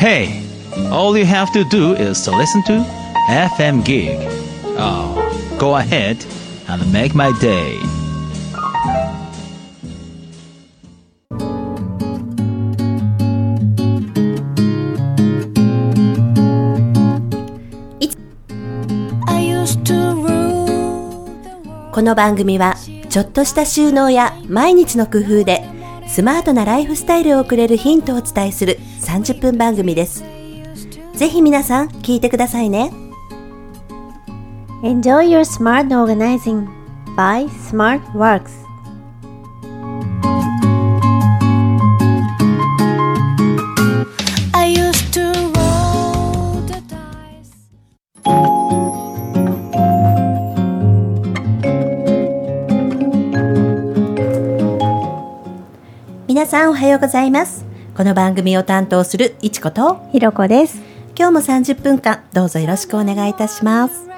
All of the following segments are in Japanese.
Hey, all you have to do is to listen to FM Gig. Oh, go ahead and make my day. この番組はちょっとした収納や毎日の工夫でスマートなライフスタイルを送れるヒントをお伝えする30分番組です。ぜひ皆さん聞いてくださいね。Enjoy your smart organizing by SmartWorks 皆さんおはようございます。この番組を担当するいちことひろこです。今日も30分間どうぞよろしくお願いいたします。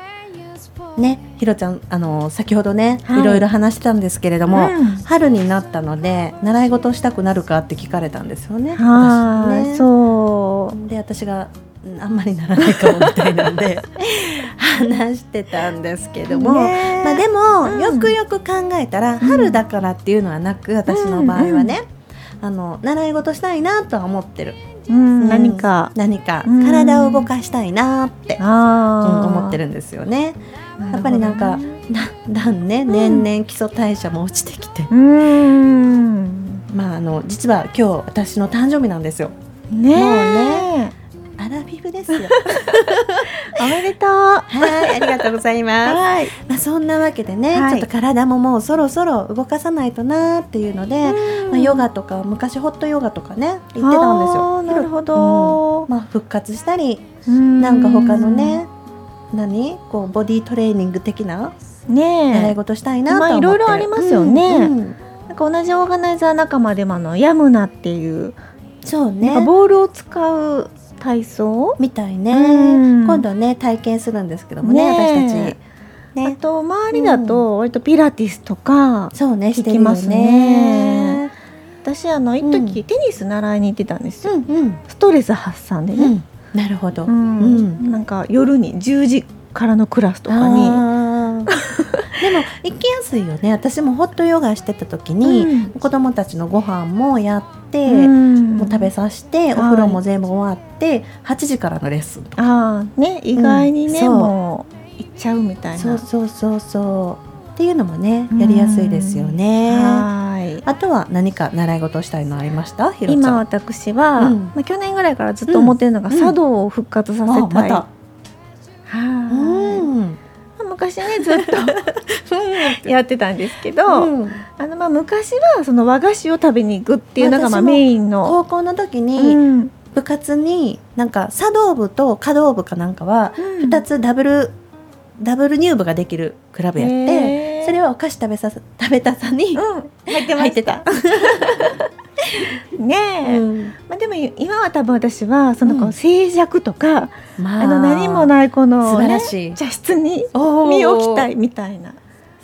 ね、ひろちゃん、あの先ほどね、はいいろいろ話してたんですけれども、うん春になったので習い事したくなるかって聞かれたんですよね。はい、私ねそう。で私がうんあんまりならないかもみたいなんで 話してたんですけども、まあでも、うんよくよく考えたら春だからっていうのはなく私の場合はね、あの習い事したいなとは思ってる、何か。何かうん体を動かしたいなって、思ってるんですよね。やっぱりなんかだんだんね年々基礎代謝も落ちてきて、うーん。まああの実は今日私の誕生日なんですよ。ねもうえ。アラフィフですよ。おめでとう。はい、ありがとうございます。はい。まあ、そんなわけでね、はいちょっと体ももうそろそろ動かさないとなーっていうので、まあ、ヨガとか昔ホットヨガとかね行ってたんですよ。なるほどうんまあ、復活したりななんか他のね何？こうボディトレーニング的なね習いえ。事したいなとまあ思ってる、いろいろありますよねうんうんなんか同じオーガナイザー仲間でもあのヤムナっていう、そうなんかねボールを使う体操？みたいね、うん。今度ね体験するんですけどもね私たち。あねと周りだと割とピラティスとか、そうねしてますね。ね。私あの一時、うん。テニス習いに行ってたんですよ、うんうん。ストレス発散でね、うん。なるほど、うん。うん。なんか夜に10時からのクラスとかにでも行きやすいよね。私もホットヨガしてた時に、うん。子供たちのご飯もやって、うん。もう食べさせて、い。お風呂も全部終わって8時からのレッスン。とか、ああね意外にね、そう。もう行っちゃうみたいな。そうそうそうそう。っていうのもねやりやすいですよね。はい。あとは何か習い事をしたいのありました？ひろちゃん。今私は、うん。まあ、去年ぐらいからずっと思ってるのが、うん。茶道を復活させたい、あまた。はい、うん昔ねずっと。やってたんですけど、うん。あのまあ昔はその和菓子を食べに行くっていうのがまあメインの、高校の時うにん。部活になんか茶道部と華道部かなんかはうん。2つダブルダブル入部ができるクラブやってそれはお菓子食べさ食べたさにうん、入ってまし入ってたた。ねえ、うん。まあでも今は多分私はそのこうん。う静寂とか、まあの何もないこの、素晴らねしい。茶室に身を置きたいみたいな。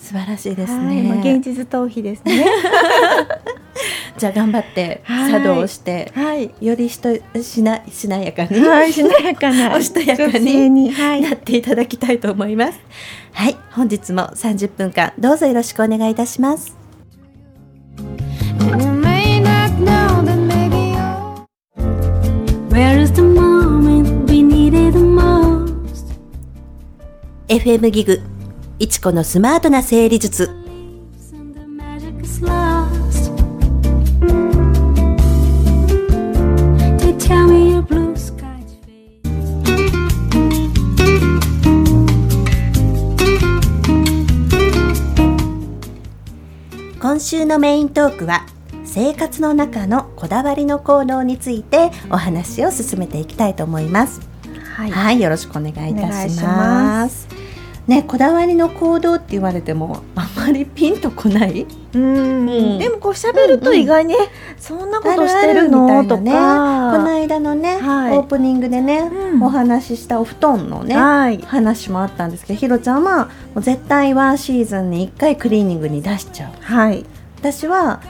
素晴らしいですはい現実逃避ですね。じゃあ頑張ってはい。茶道をしてはい。よりしとしなしなやかに。はい、しなやかな。おしとやかに。なっていただきたいと思います。はい本日も30分間どうぞよろしくお願いいたします FM ギグいちこのスマートな整理術.今週のメイントークは生活の中のこだわりの行動についてお話を進めていきたいと思います。はい。はい、よろしくお願いいたししまます。ね、こだわりの行動って言われてもあまりピンとこない？うん。うん。でもこう喋ると意外に、えそんなことしてるあのあみたといなね、このか。間のね、はい。オープニングでね、うん。お話ししたお布団のね、はい。話もあったんですけどひろちゃんはもう絶対ワンシーズンに1回クリーニングに出しちゃう。はい。私は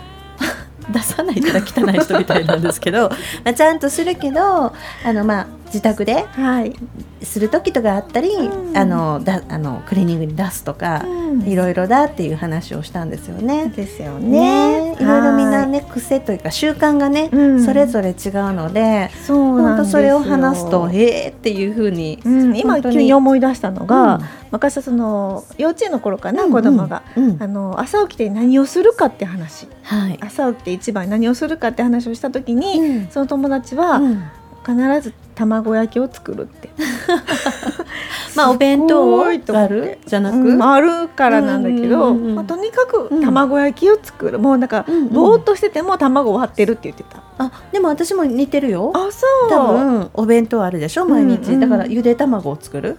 出さないから汚い人みたいなんですけどまあちゃんとするけどあの、まあ、自宅ではい。する時とかあったり、うん。あのだあのクリーニングに出すとか、いろいろだっていう話をしたんですよね。ですよね。ね。い。ろいろみんなね癖というか習慣がね、うん。それぞれ違うので本当それを話すとへえっていうふうに、うん、今急に思い出したのが、うん。昔その幼稚園の頃かな、うん子供が、うん。うんあの朝起きて何をするかって話。はい、朝起きて一番に何をするかって話をした時に、うん。その友達は、うん。必ず卵焼きを作るって。まあお弁当すごいと思って。があるじゃなく、うんあるからなんだけど、まあ、とにかくうん。卵焼きを作る、もうなんか、うんうん。ぼーっとしてても卵を割ってるって言ってた。あでも私も似てるよ。あそう。多分お弁当あるでしょ？毎日、うんうんだからゆで卵を作る？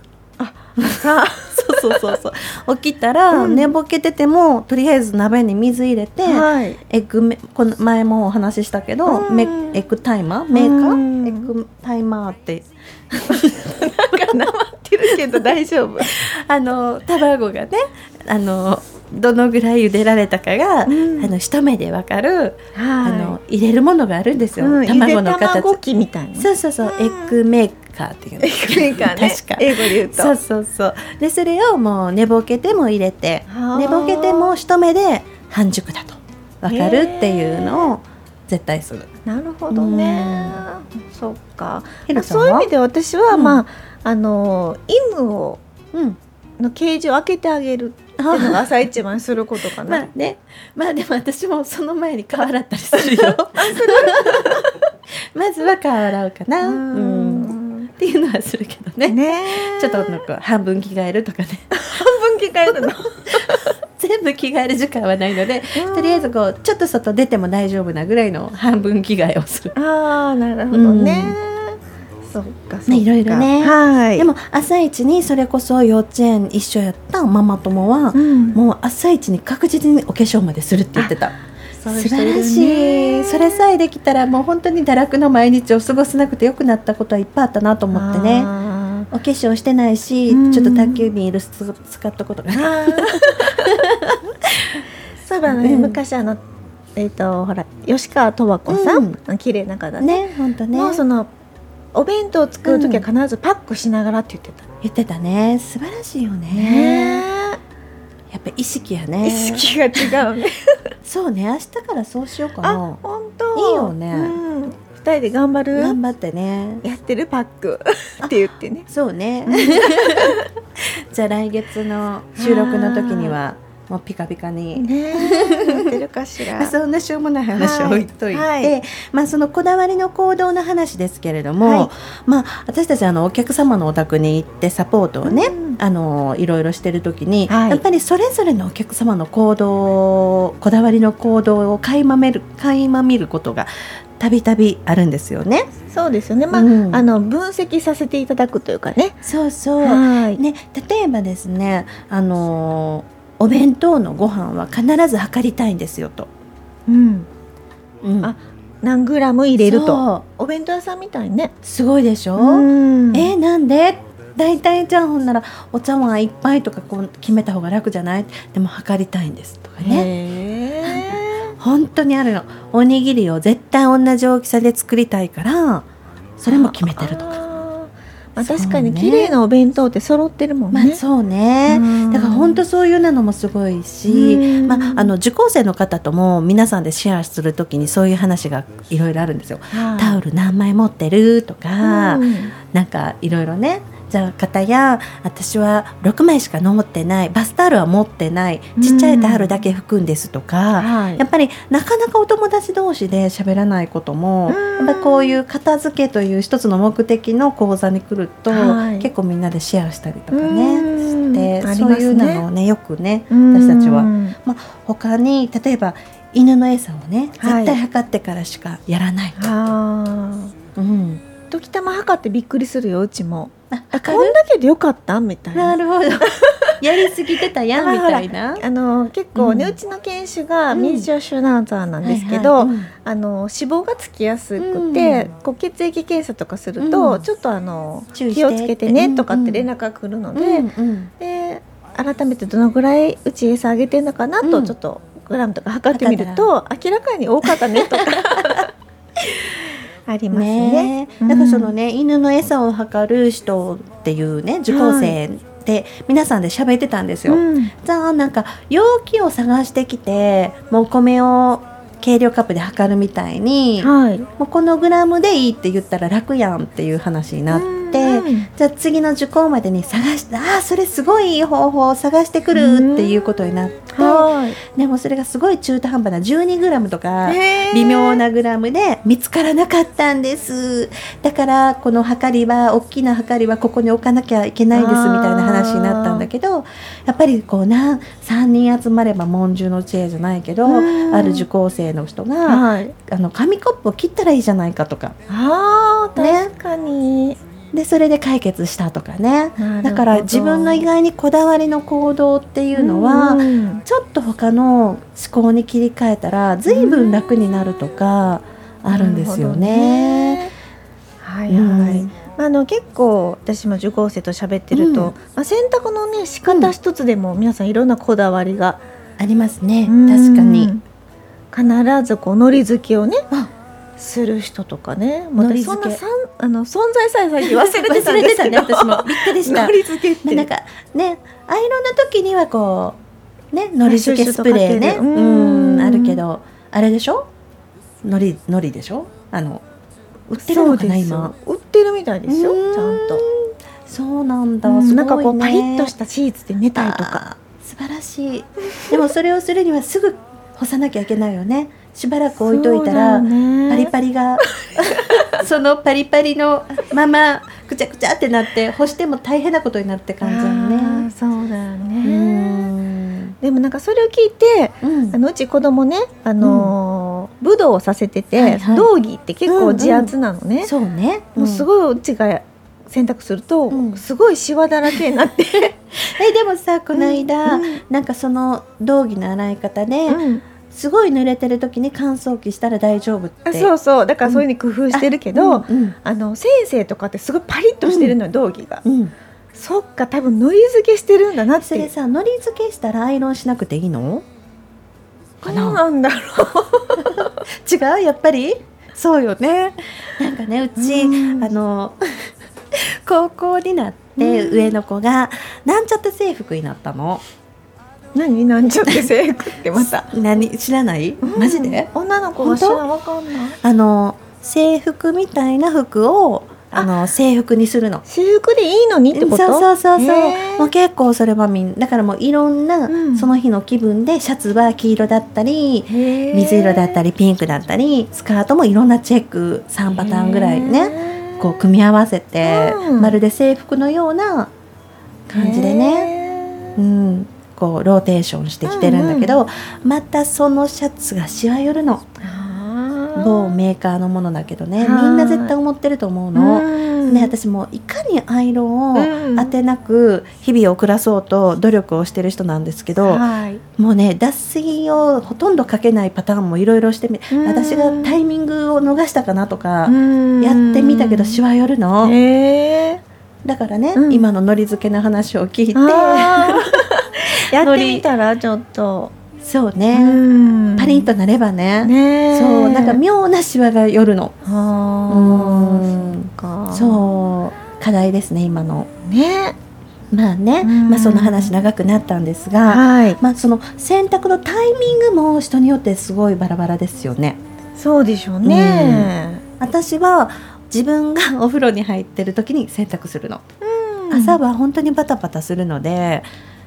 さそうそうそうそう起きたら、うん。寝ぼけててもとりあえず鍋に水入れて、はい。エッグメこの前もお話ししたけど、うん。メエッグタイマー？メーカー、うん。エッグタイマーって。なんかなまってるけど大丈夫。あの卵がねあのどのぐらい茹でられたかが、うん。あの一目でわかる、あはの入れるものがあるんですよ、うん、卵の形。機みたいな。そうそうそう、うん。エッグメーカーっていうの。エッグメーカーね。確か。英語で言うと。そうそうそう。でそれをもう寝ぼけても入れてはあ。寝ぼけても一目で半熟だと。わかるっていうのを絶対する。なるほどね。そっか。そういう意味で私は、うん。まああの犬をうん。のケージを開けてあげるっていうのが朝一番することかな、まあね。まあでも私もその前に顔洗ったりするよ。まずは顔洗うかな。ううん。んっていうのはするけどね。ね。ちょっとなんか半分着替えるとかね。半分着替えるの？全部着替える時間はないのでうん。とりあえずこうちょっと外出ても大丈夫なぐらいの半分着替えをする。ああなるほどね、そっかそっか、ねいろいろね。はい。でも朝一にそれこそ幼稚園一緒やったママ友は、うん。もう朝一に確実にお化粧までするって言ってた。素晴らしい。それさえできたらもう本当に堕落の毎日を過ごせなくてよくなったことはいっぱいあったなと思ってね。あお化粧してないし、うん。ちょっと宅急便いる使ったことが そういえばね、うん。昔あのえっ、とほら吉川十和子さん、綺麗な方ね。ね本当ね。のそのお弁当を作る時は必ずパックしながらって言ってた、言ってたね。素晴らしいよね。ね。やっぱ意識やえね。意識が違うね。そうね。明日からそうしようかあな本当。いいよね。うん、二人で頑張る？頑張ってね。やってるパック。って言ってね。そうね。じゃあ来月の収録の時にはもうピカピカに、ねてるかしら。ま あそんなしょうもない話を置いといて、はい。はいまあそのこだわりの行動の話ですけれども、はい。まあ私たちあのお客様のお宅に行ってサポートをね、うん。あのいろいろしてる時に、はい。やっぱりそれぞれのお客様の行動こだわりの行動を垣間見る垣間見ることがたびたびあるんですよね。そうですよね。まあ、うん。あの分析させていただくというかね。そうそう。はい、ね、例えばですね、あのーお弁当のご飯は必ず測りたいんですよと。うん、うん。あ何グラム入れると。お弁当屋さんみたいね。すごいでしょ、うん。えーなんで？大体じゃあほんならお茶碗一杯とかこう決めた方が楽じゃない？でも測りたいんですとかね。へ本当にあるの。おにぎりを絶対同じ大きさで作りたいからそれも決めてるとか、まあ、確かに綺麗なお弁当って揃ってるもんね、まあそうね、うん。だから本当そういうのもすごいし、うん。まあ、あの受講生の方とも皆さんでシェアするときにそういう話がいろいろあるんですよ。はい。タオル何枚持ってるとか、うん。なんかいろいろねじゃあ方や私は6枚しか持ってないバスタオルは持ってないちっちゃいタオルだけ拭くんですとか、はい。やっぱりなかなかお友達同士で喋らないことも、うん。やっぱりこういう片付けという一つの目的の講座に来ると、はい。結構みんなでシェアしたりとかうん。ねして、ありますね。そういうのをねよくねうん。私たちは、まあ、他に例えば犬の餌をねはい。絶対測ってからしかやらないと、あうん、ー時たま測ってびっくりするようちも。ああこんだけでよかったみたいな。なるほど。やりすぎてたやんみたいな。あの結構ね、ううんちの犬種がうん。ミニチュアシュナウザーなんですけど、あの脂肪がつきやすくて、うん。こう血液検査とかすると、うん。ちょっとあの気をつけてねとかって連絡が来るので,、うんうん。で改めてどのぐらいうち餌あげてるのかなとうん。ちょっとグラムとか測ってみると明らかに多かったねとかありますね。ねだからそのね、犬の餌を測る人っていうね受講生で皆さんで喋ってたんですよ。うんじゃあなんか容器を探してきてもうお米を計量カップで測るみたいに、はい。もうこのグラムでいいって言ったら楽やんっていう話になって、うん。じゃあ次の受講までに探してああそれすごいいい方法を探してくるっていうことになって、はい。でもそれがすごい中途半端な12グラムとか微妙なグラムで見つからなかったんです。だからこの測りは大きな測りはここに置かなきゃいけないですみたいな話になったんだけどやっぱりこうな3人集まれば文殊の知恵じゃないけどうん。ある受講生の人がはい。あの紙コップを切ったらいいじゃないかとか。あ確かに。でそれで解決したとかね。だから自分の意外にこだわりの行動っていうのは、うん。ちょっと他の思考に切り替えたら随分楽になるとかあるんですよね。はいはい。うん。まああの結構私も受講生と喋ってると、うん。まあ、洗濯のね仕方一つでも皆さんいろんなこだわりが、ありますね。うん。確かに。必ずこう海苔付けをねあする人とかね。私そんなさんあの存在さえ最近忘れてたんですけど忘れてたね 私も。びっくりした。海苔漬けって。なんかねアイロンの時にはこうね海苔漬けスプレーね。ううんんあるけどあれでしょ海苔海苔でしょあの売ってるのかな今売ってるみたいですようんちゃんと、そうなんだ、ねなんかこうパリッとしたシーツで寝たりとか素晴らしいでもそれをするにはすぐ干さなきゃいけないよねしばらく置いといたら、パリパリが そのパリパリのままくちゃくちゃってなって干しても大変なことになって感じね。そうだようねん。でもなんかそれを聞いてうん。あのうち子供ねあのー武道をさせてて、はいはい。道着って結構自圧なのね、そうね。もうすい。ごいうちが洗濯すると、うん。すごいシワだらけになって、えでもさこの間、うん。なんかその道着の洗い方で、うんすごい濡れてる時に乾燥機したら大丈夫って。あそうそう。だからそういうふうに工夫してるけど、うん。うんあの先生とかってすごいパリッとしてるのよ、道着が、うん。そっか多分のり漬けしてるんだなって。それさ海苔漬けしたらアイロンしなくていいの？かな？なんだろ 違う？やっぱり？そうよね。なんかねうち、うん。あの高校になってうん。上の子がなんちゃって制服になったの。う何？なんちゃって 制服ってまた。何？知らない、マジで？うん女の子が知らんわかんない。あの制服みたいな服をあ。の制服にするの。私服でいいのにってこと？そうそうそうそう。もう結構それはみんだからもういろんな、うん。その日の気分でシャツは黄色だったり水色だったりピンクだったりスカートもいろんなチェック3パターンぐらいねねこう組み合わせて、うん。まるで制服のような感じでね、ねうん、こうローテーションしてきてるんだけど、またそのシャツがしわ寄るの。某メーカーのものだけどね。みはい。んな絶対思ってると思うの。ね、私もいかにアイロンをうん。当てなく日々を暮らそうと努力をしてる人なんですけど、はい。もうね脱水をほとんどかけないパターンもいろいろしてみうん。私がタイミングを逃したかなとかうん。やってみたけどしわ寄るの。へーだからね、うん。今ののり漬けの話を聞いて。やってみたらちょっと。そうね、うん。パリンとなればね。ねえ。そうなんか妙なしわが寄るの。あうん。そう。課題ですね今の。ね。まあね、うん。まあ、その話長くなったんですが、はい。まあ、その洗濯のタイミングも人によってすごいバラバラですよね。そうでしょうね。私は自分が お風呂に入ってる時に洗濯するの、うん。朝は本当にバタバタするので、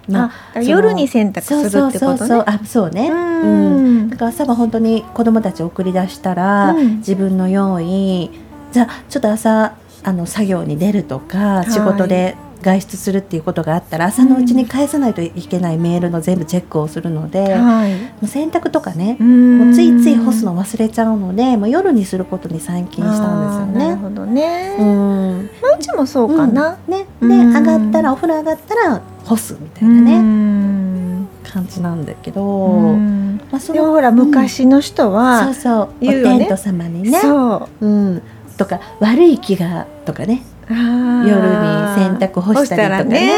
まあ夜に洗濯するってことね。そうそうあそうね。ううん。んだから朝は本当に子供たちを送り出したら、うん。自分の用意じゃあちょっと朝あの作業に出るとか、い。仕事で外出するっていうことがあったら朝のうちに返さないといけないメールの全部チェックをするので、もはい、う洗濯とかね、ももうついつい干すの忘れちゃうのでもう夜にすることに最近したんですよね。なるほどね、ううん。んちもそうかな、うん。ね、でうん。上がったらお風呂上がったら干すみたいなうね、ん。感じなんだけど、うん。まあ、そでもほら昔の人そうは、そう、言うよね。お天道様にね。そう。うん、とか悪い気がとかね夜夜に洗濯干したりとかね。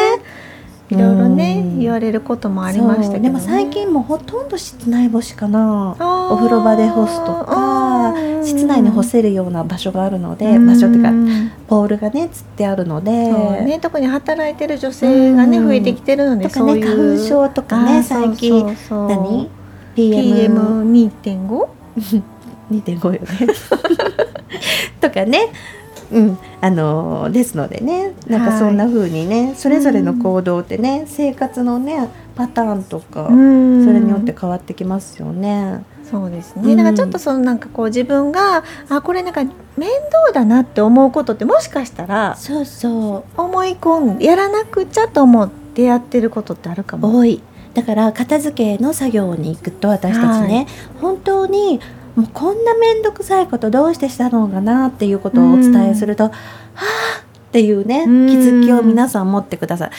いろいろね。うん。言われることもありましたけど、ね、でも最近もうほとんど室内干しかな。お風呂場で干すとかうん室内に干せるような場所があるのでうん。場所っていうかポールがねつってあるので。ね、特に働いてる女性がね、うん。増えてきてるのでとかね花粉症とかね最近。そうそう何？PM2.5 PM2.5 よね。とかねうん。あのですのでねなんかそんな風にね、それぞれの行動ってね生活のねパターンとか、それによって変わってきますよね。そうですうんねだからちょっとそのなんかこう自分があこれなんか面倒だなって思うことってもしかしたらそうそう。思い込んでやらなくちゃと思ってやってることってあるかも。多い。だから片付けの作業に行くと私たちね、本当にもうこんな面倒くさいことどうしてしたのかなっていうことをお伝えすると、はあっていうね気うん。づきを皆さん持ってください。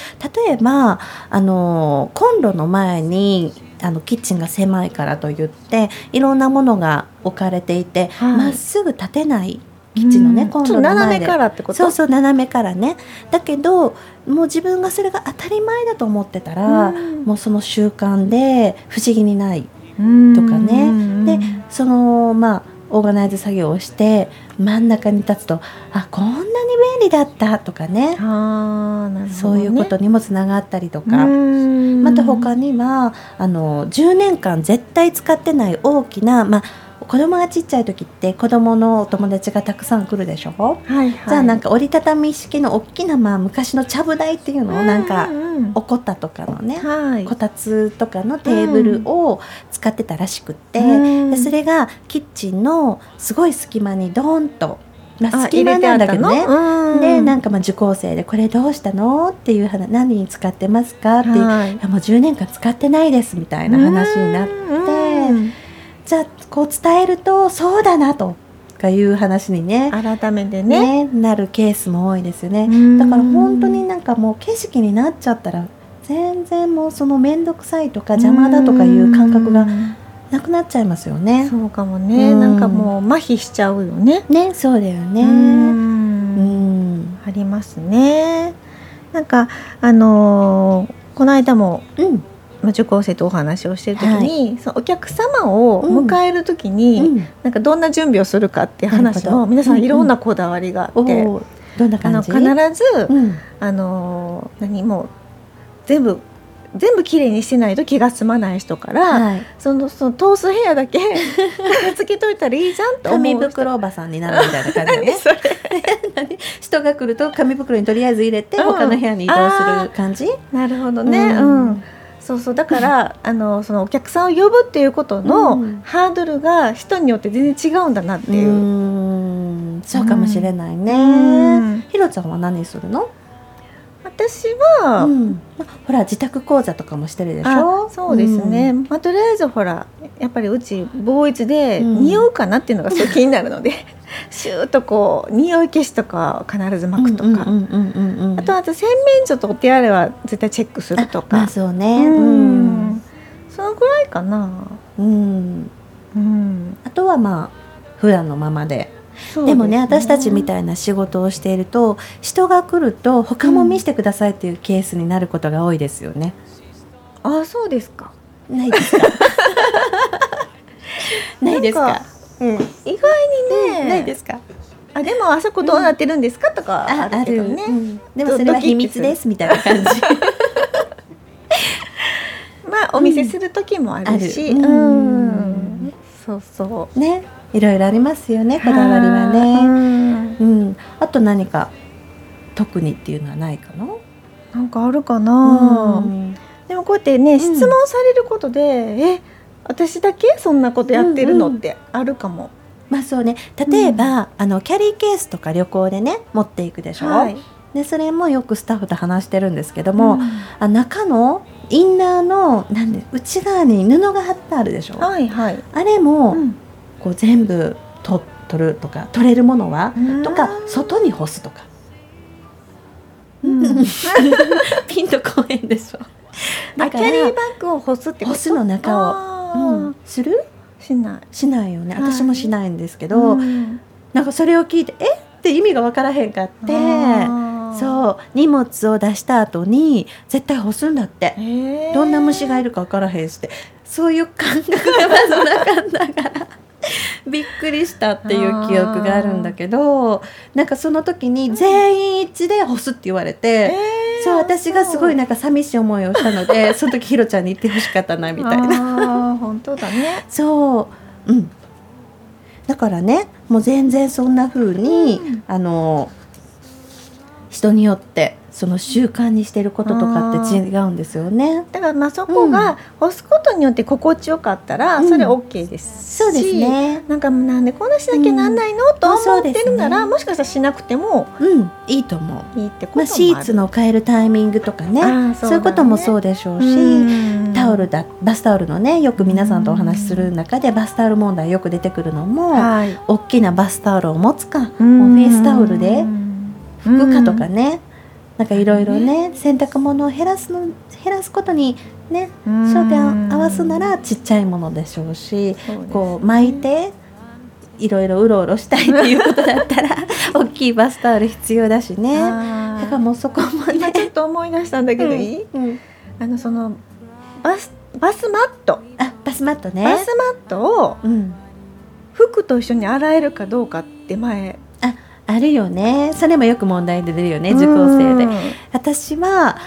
例えばあのコンロの前にあのキッチンが狭いからといっていろんなものが置かれていてはい。ま、っすぐ立てないキッチンのね、うん。コンロの斜めからってこと？そうそう斜めからね。だけどもう自分がそれが当たり前だと思ってたら、うん。もうその習慣で不思議にないととかね。でそのまあオーガナイズ作業をして真ん中に立つとあこんなに便利だったとかね。あーなるほどね。そういうことにもつながったりとか、うん。また他にはあの10年間絶対使ってない大きな、まあ、子供がちっちゃい時って子供のお友達がたくさん来るでしょ、はいはい、じゃあなんか折りたたみ式の大きな、まあ、昔のちゃぶ台っていうのをなんかうんうん。おこたとかのねはい。こたつとかのテーブルを使ってたらしくって、うん。でそれがキッチンのすごい隙間にドーンと、まあ、あ隙間なんだけどね。入れてあったの？でなんかかまあ受講生で「これどうしたの?」っていう話「何に使ってますか?」ってはい。やもう10年間使ってないですみたいな話になってうんじゃあこう伝えるとそうだなとかいう話にね。改めてね。ねなるケースも多いですよね。うん。だから本当になんかもう景色になっちゃったら全然もうその面倒くさいとか邪魔だとかいう感覚がうん。なくなっちゃいますよね。そうかもね、うん。なんかもう麻痺しちゃうよね。ねそうだよね。ううんん。ありますね。なんかあのーこの間もうんまあ受講生とお話をしてる時に、そのお客様を迎える時に、うん。なんかどんな準備をするかっていう話なるほど。も皆さうんんいろんなこだわりがあおって、ーどんなあの感じ？必ず、うん。あのー何もう全部全部きれいにしてないと気が済まない人から、はい。そのその通す部屋だけ つけといたらいいじゃんって思う紙人袋おばさんになるみたいな感じでね。人が来ると紙袋にとりあえず入れて、うん。他の部屋に移動する感じ？なるほどね、ううんんそうそうだから あのそのお客さんを呼ぶっていうことの、うんハードルが人によって全然違うんだなってういう。んそうかもしれないね。うんひろちゃんは何するの？私は、うん。まほら自宅講座とかもしてるでしょ？あそうですね、まあ、とりあえずほらやっぱりうちボーイズでうん。匂うかなっていうのがすごい気になるので、シューッとこう匂い消しとか必ずうん巻くとか、うんうんうんうんうんあとあと洗面所とお手洗いは絶対チェックするとか。まあ、そうね。ううんん。そのぐらいかな、うん。うん、あとはまあ普段のままでそうでもね私たちみいたいな仕事をしていると人が来ると他も見せてくださいっていうケースになることが多いですよね。あそうですか。ないですか？ないですか？なんか意外にね、ないですか？あでもあそこどうなってるんですか？とかああるけどね、うん。でもそれは秘密ですみたいな感じ。まあお見せする時もあるし、ううん。ん。そうそう。ねいろいろありますよねこだわりはね。うん、あと何か特にっていうのはないかな？なんかあるかな、うん。でもこうやってね質問されることで、え私だけそんなことやってるのってあるかも、まあそうね。例えば、あのキャリーケースとか旅行でね持っていくでしょ、はい。でそれもよくスタッフと話してるんですけども、うん。あ中のインナーのなんで内側に布が貼ってあるでしょ、はいはい、あれも、うんこう全部取取るとか取れるものは、うんとか外に干すとか、うん。ピンとこへんでしょ。あキャリーバッグを干すって干すの中を。うん、する？しない。しないよね。はい。私もしないんですけど、うん。なんかそれを聞いてえ？って意味がわからへんかってそう。荷物を出した後に絶対干すんだって。どんな虫がいるか分からへんして。そういう感覚がまずなかったからびっくりしたっていう記憶があるんだけどなんかその時に全員一致で干すって言われて、えーそう私がすごいなんか寂しい思いをしたので その時ひろちゃんに言ってほしかったなみたいな。本当だねそう、うん。だからね、もう全然そんな風に、うんあの人によってその習慣にしてることとかって違うんですよね。だからまあそこが干すことによって心地よかったらうん。それ OK ですし、そうですね。なんかなんでこんなしなきゃなんないの、とあそう思ってるなら、ねもしかしたらしなくてもうん、いいと思う。いいってこともある、まあシーツの変えるタイミングとかね、そうだね。いうこともそうでしょうし。うん。タオルだバスタオルのねよく皆さんとお話しする中でバスタオル問題よく出てくるのも、はい。大きなバスタオルを持つか、フうん。ェイスタオルで拭くかとかね、なんかいろいろね洗濯物を減らすの減らすことにねうん。焦点合わすならちっちゃいものでしょうしそうね。こう巻いていろいろうろうろしたいっていうことだったら 大きいバスタオル必要だしね。だからもうそこも今ちょっねと思い出したんだけどいい、うん。あのそのバスバスマット、あバスマットね。バスマットをうん。服と一緒に洗えるかどうかって前あるよね。それもよく問題で出るよね受講生で。うん私は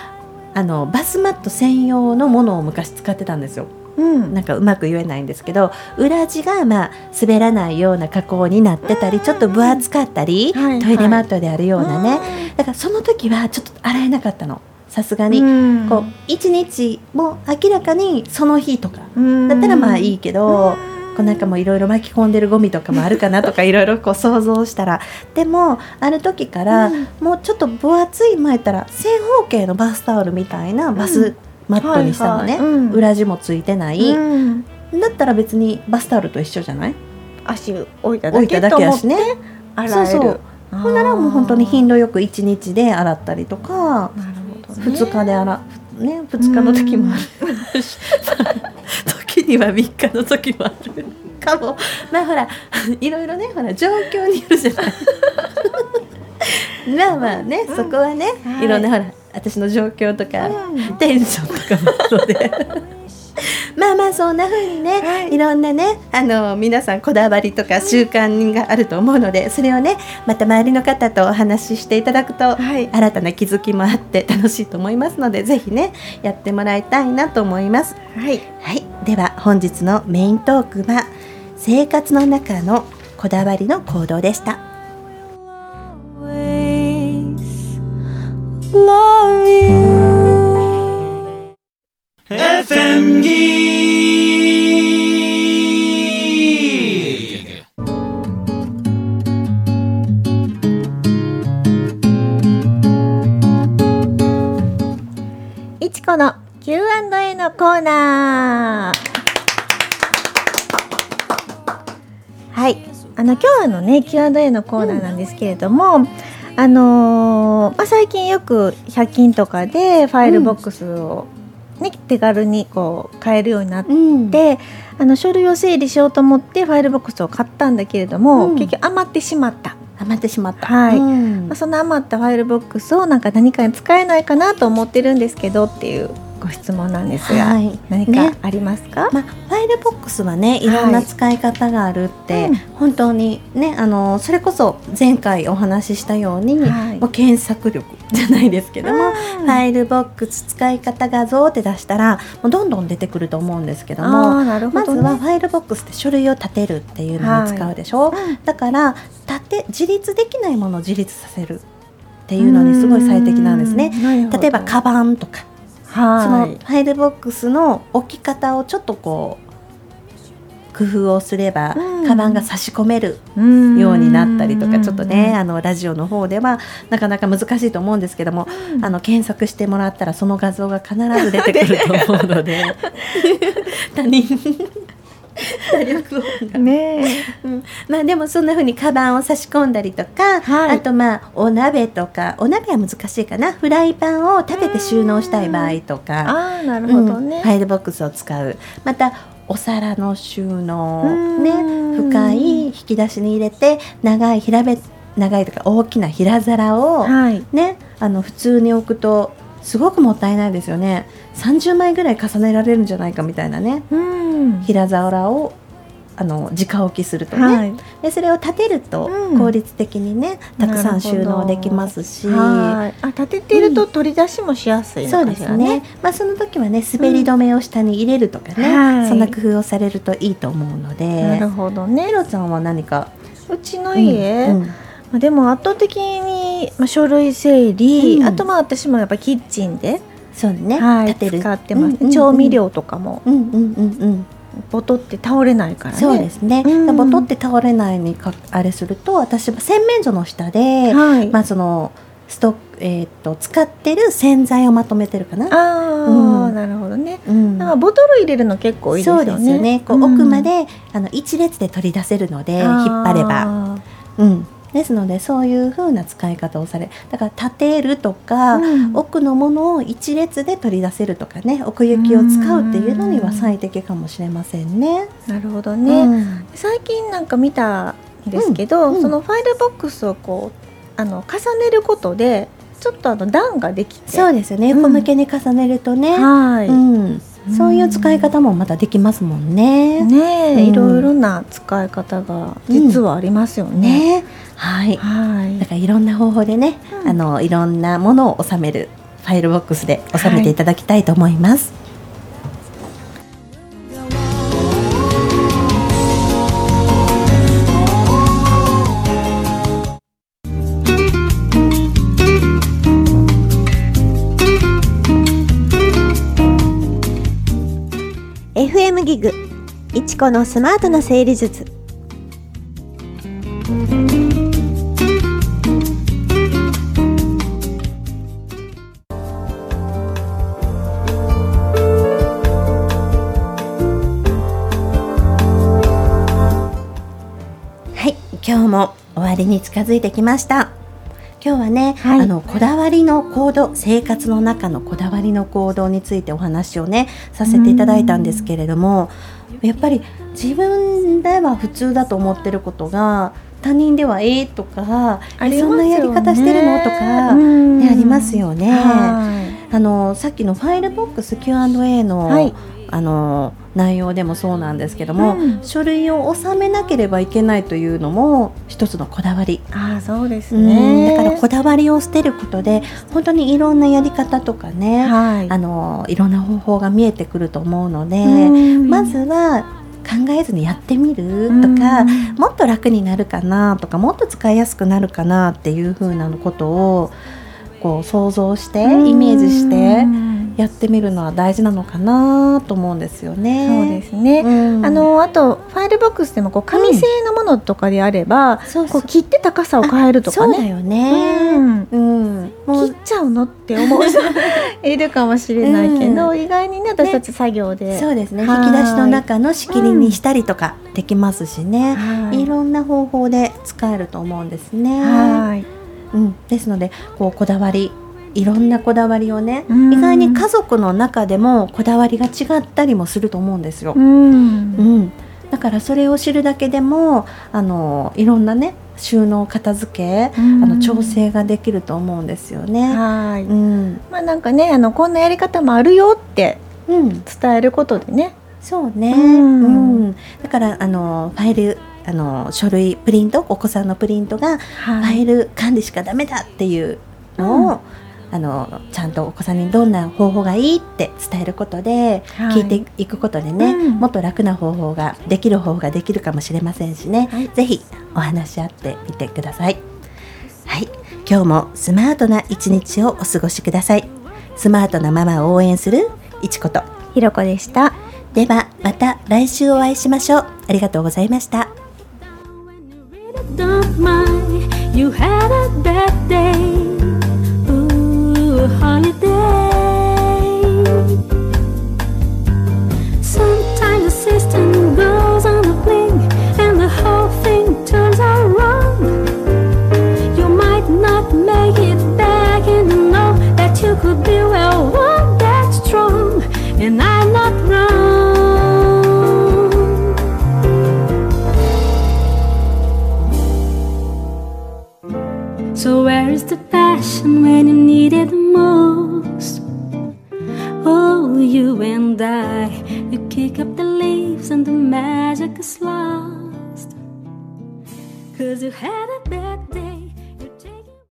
あのバスマット専用のものを昔使ってたんですよ。うん。なんかうまく言えないんですけど裏地がまあ滑らないような加工になってたりちょっと分厚かったりはいはい。トイレマットであるようなね。だからその時はちょっと洗えなかったの。さすがに。うん。こう一日も明らかにその日とか。うん。だったらまあいいけどうなんかもういろいろ巻き込んでるゴミとかもあるかなとかいろいろこう想像したら。でもある時からうん。もうちょっと分厚い前やったら正方形のバスタオルみたいなバスマットにしたのね、裏地もついてない、うん。だったら別にバスタオルと一緒じゃない？足置いただ置いただけやしね。洗える。そうそう。ほんならもう本当に頻度よく1日で洗ったりとかなるほどね。2日で洗ね2日の時もある には3日の時もあるかも。まあほらいろいろねほら状況によるじゃない。まあまあね、そこはね、はい。い、ろんなほら私の状況とか、うん。テンションとかもあるので まあまあそんな風にね、はいい、ろんなねあの皆さんこだわりとか習慣があると思うのでそれをねまた周りの方とお話ししていただくと、はい新たな気づきもあって 楽しいと思いますのでぜひねやってもらいたいなと思います。はいはい、では本日のメイントークは生活の中のこだわりの行動でした。Love you. FM Geek いちこの Q&A のコーナー。はい。あの今日のね Q&A のコーナーなんですけれども、あのーまあ、最近よく100均とかでファイルボックスを、ね手軽にこう買えるようになって、うん。であの書類を整理しようと思ってファイルボックスを買ったんだけれども、うん。結局余ってしまった、余ってしまった。はい。うん。まあ、その余ったファイルボックスをなんか何かに使えないかなと思ってるんですけどっていうご質問なんですが、はい。何ね。かありますか、まあ、ファイルボックスはねいろんな使い方があるって、うん。本当にねあのそれこそ前回お話ししたように、はい。もう検索力じゃないですけども、うん。ファイルボックス使い方画像って出したらもうどんどん出てくると思うんですけどあもーなるほまずはファイルボックスって書類を立てるっていうのに使うでしょ、うんだから立て自立できないものを自立させるっていうのにすごい最適なんですね。例えばカバンとか。そのはいファイルボックスの置き方をちょっとこう工夫をすれば、うん。カバンが差し込めるうん。ようになったりとかちょっとねあのラジオの方ではなかなか難しいと思うんですけども、うん。あの検索してもらったらその画像が必ず出てくると思うので 他人 打力音がねうん。まあでもそんな風にカバンを差し込んだりとか、はい。あとまあお鍋とかお鍋は難しいかな。フライパンを立てて収納したい場合とか。ああなるほどね、うん。ファイルボックスを使う。またお皿の収納うん。ね深い引き出しに入れて長い平べ長いとか大きな平皿を、はい。ねあの普通に置くとすごくもったいないですよね。30枚ぐらい重ねられるんじゃないかみたいなね。うん。平皿をあの直置きするとね、はい。でそれを立てるとうん。効率的にね、たくさん収納できますし。はい。あ立ててると取り出しもしやすいのそうかしらですね、まあ、その時はね滑り止めを下に入れるとかね、はい。そんな工夫をされるといいと思うので。なるほどね。ネロちゃんは何かうちの家、うんうん。まあ、でも圧倒的に、まあ、書類整理、うん。あとまあ私もやっぱキッチンで、そうね、はい、立てる。使ってます、うんうんうん。調味料とかも。うんうんうんうんボトって倒れないからね。そうですね、うん。ボトって倒れないにかあれすると私は洗面所の下で、はい、まあそのストックえー、と使ってる洗剤をまとめてるかな。ああ、うん。なるほどね。うん。なんかボトル入れるの結構いいですよね。そうですよね。こう、ん奥まであの一列で取り出せるので引っ張れば、あうん。ですのでそういう風な使い方をされ、だから立てるとか、うん。奥のものを一列で取り出せるとかね、奥行きを使うっていうのには最適かもしれませんね。ーなるほどね、うん。最近なんか見たんですけど、うん。うん。そのファイルボックスをこうあの重ねることでちょっとあの段ができて。そうですよね。うん。横向けに重ねるとね、はい、うん、そういう使い方もまたできますもんね。ねえ、うん。いろいろな使い方が実はありますよね。ね、はい。はいだ。からいろんな方法でね、うんあのいろんなものを収めるファイルボックスで収めていただきたいと思います。FM ギグいちこのスマートな整理術りに近づいてきました。今日はね、はい。あのこだわりの行動、生活の中のこだわりの行動についてお話をねさせていただいたんですけれども、やっぱり自分では普通だと思ってることが他人ではええとか、えそんなやり方してるの？とか、うん。ねありますよね。はあのさっきのファイルボックス Q&A の、はい。あの内容でもそうなんですけども、うん書類を収めなければいけないというのも一つのこだわり、い。ああそうですうんね。だからこだわりを捨てることで本当にいろんなやり方とかね、はい。あのいろんな方法が見えてくると思うので、うんまずは考えずにやってみるとか、うんもっと楽になるかなとかもっと使いやすくなるかなっていう風なことをこう想像してイメージしてうんやってみるのは大事なのかなと思うんですよね。そうですね。うんあのあとファイルボックスでもこう紙製のものとかであれば、そうそうこう切って高さを変えるとかね。そうだよね。うんうん、もう切っちゃうのって思う人いるかもしれないけど、う意外にね私たち作業で、そうですね。はい引き出しの中の仕切りにしたりとかできますしね。はいいろんな方法で使えると思うんですね。はいうん、ですのでこうこだわりいろんなこだわりをねうん。意外に家族の中でもこだわりが違ったりもすると思うんですよ。うん。うん、だからそれを知るだけでもあのいろんなね収納片付け、うん。あの調整ができると思うんですよね。はい、うん、まあなんかねあのこんなやり方もあるよってうん、伝えることでね。そうね、ううん。んだからあのファイルあの書類プリントお子さんのプリントがファイル管理しかダメだっていうのを、うんあのちゃんとお子さんにどんな方法がいいって伝えることで、はい。聞いていくことでね、うん。もっと楽な方法ができる方法ができるかもしれませんしね、はい。ぜひお話し合ってみてください。はい。今日もスマートな一日をお過ごしください。スマートなママを応援するいちこと。ひろこでした。ではまた来週お会いしましょう。ありがとうございました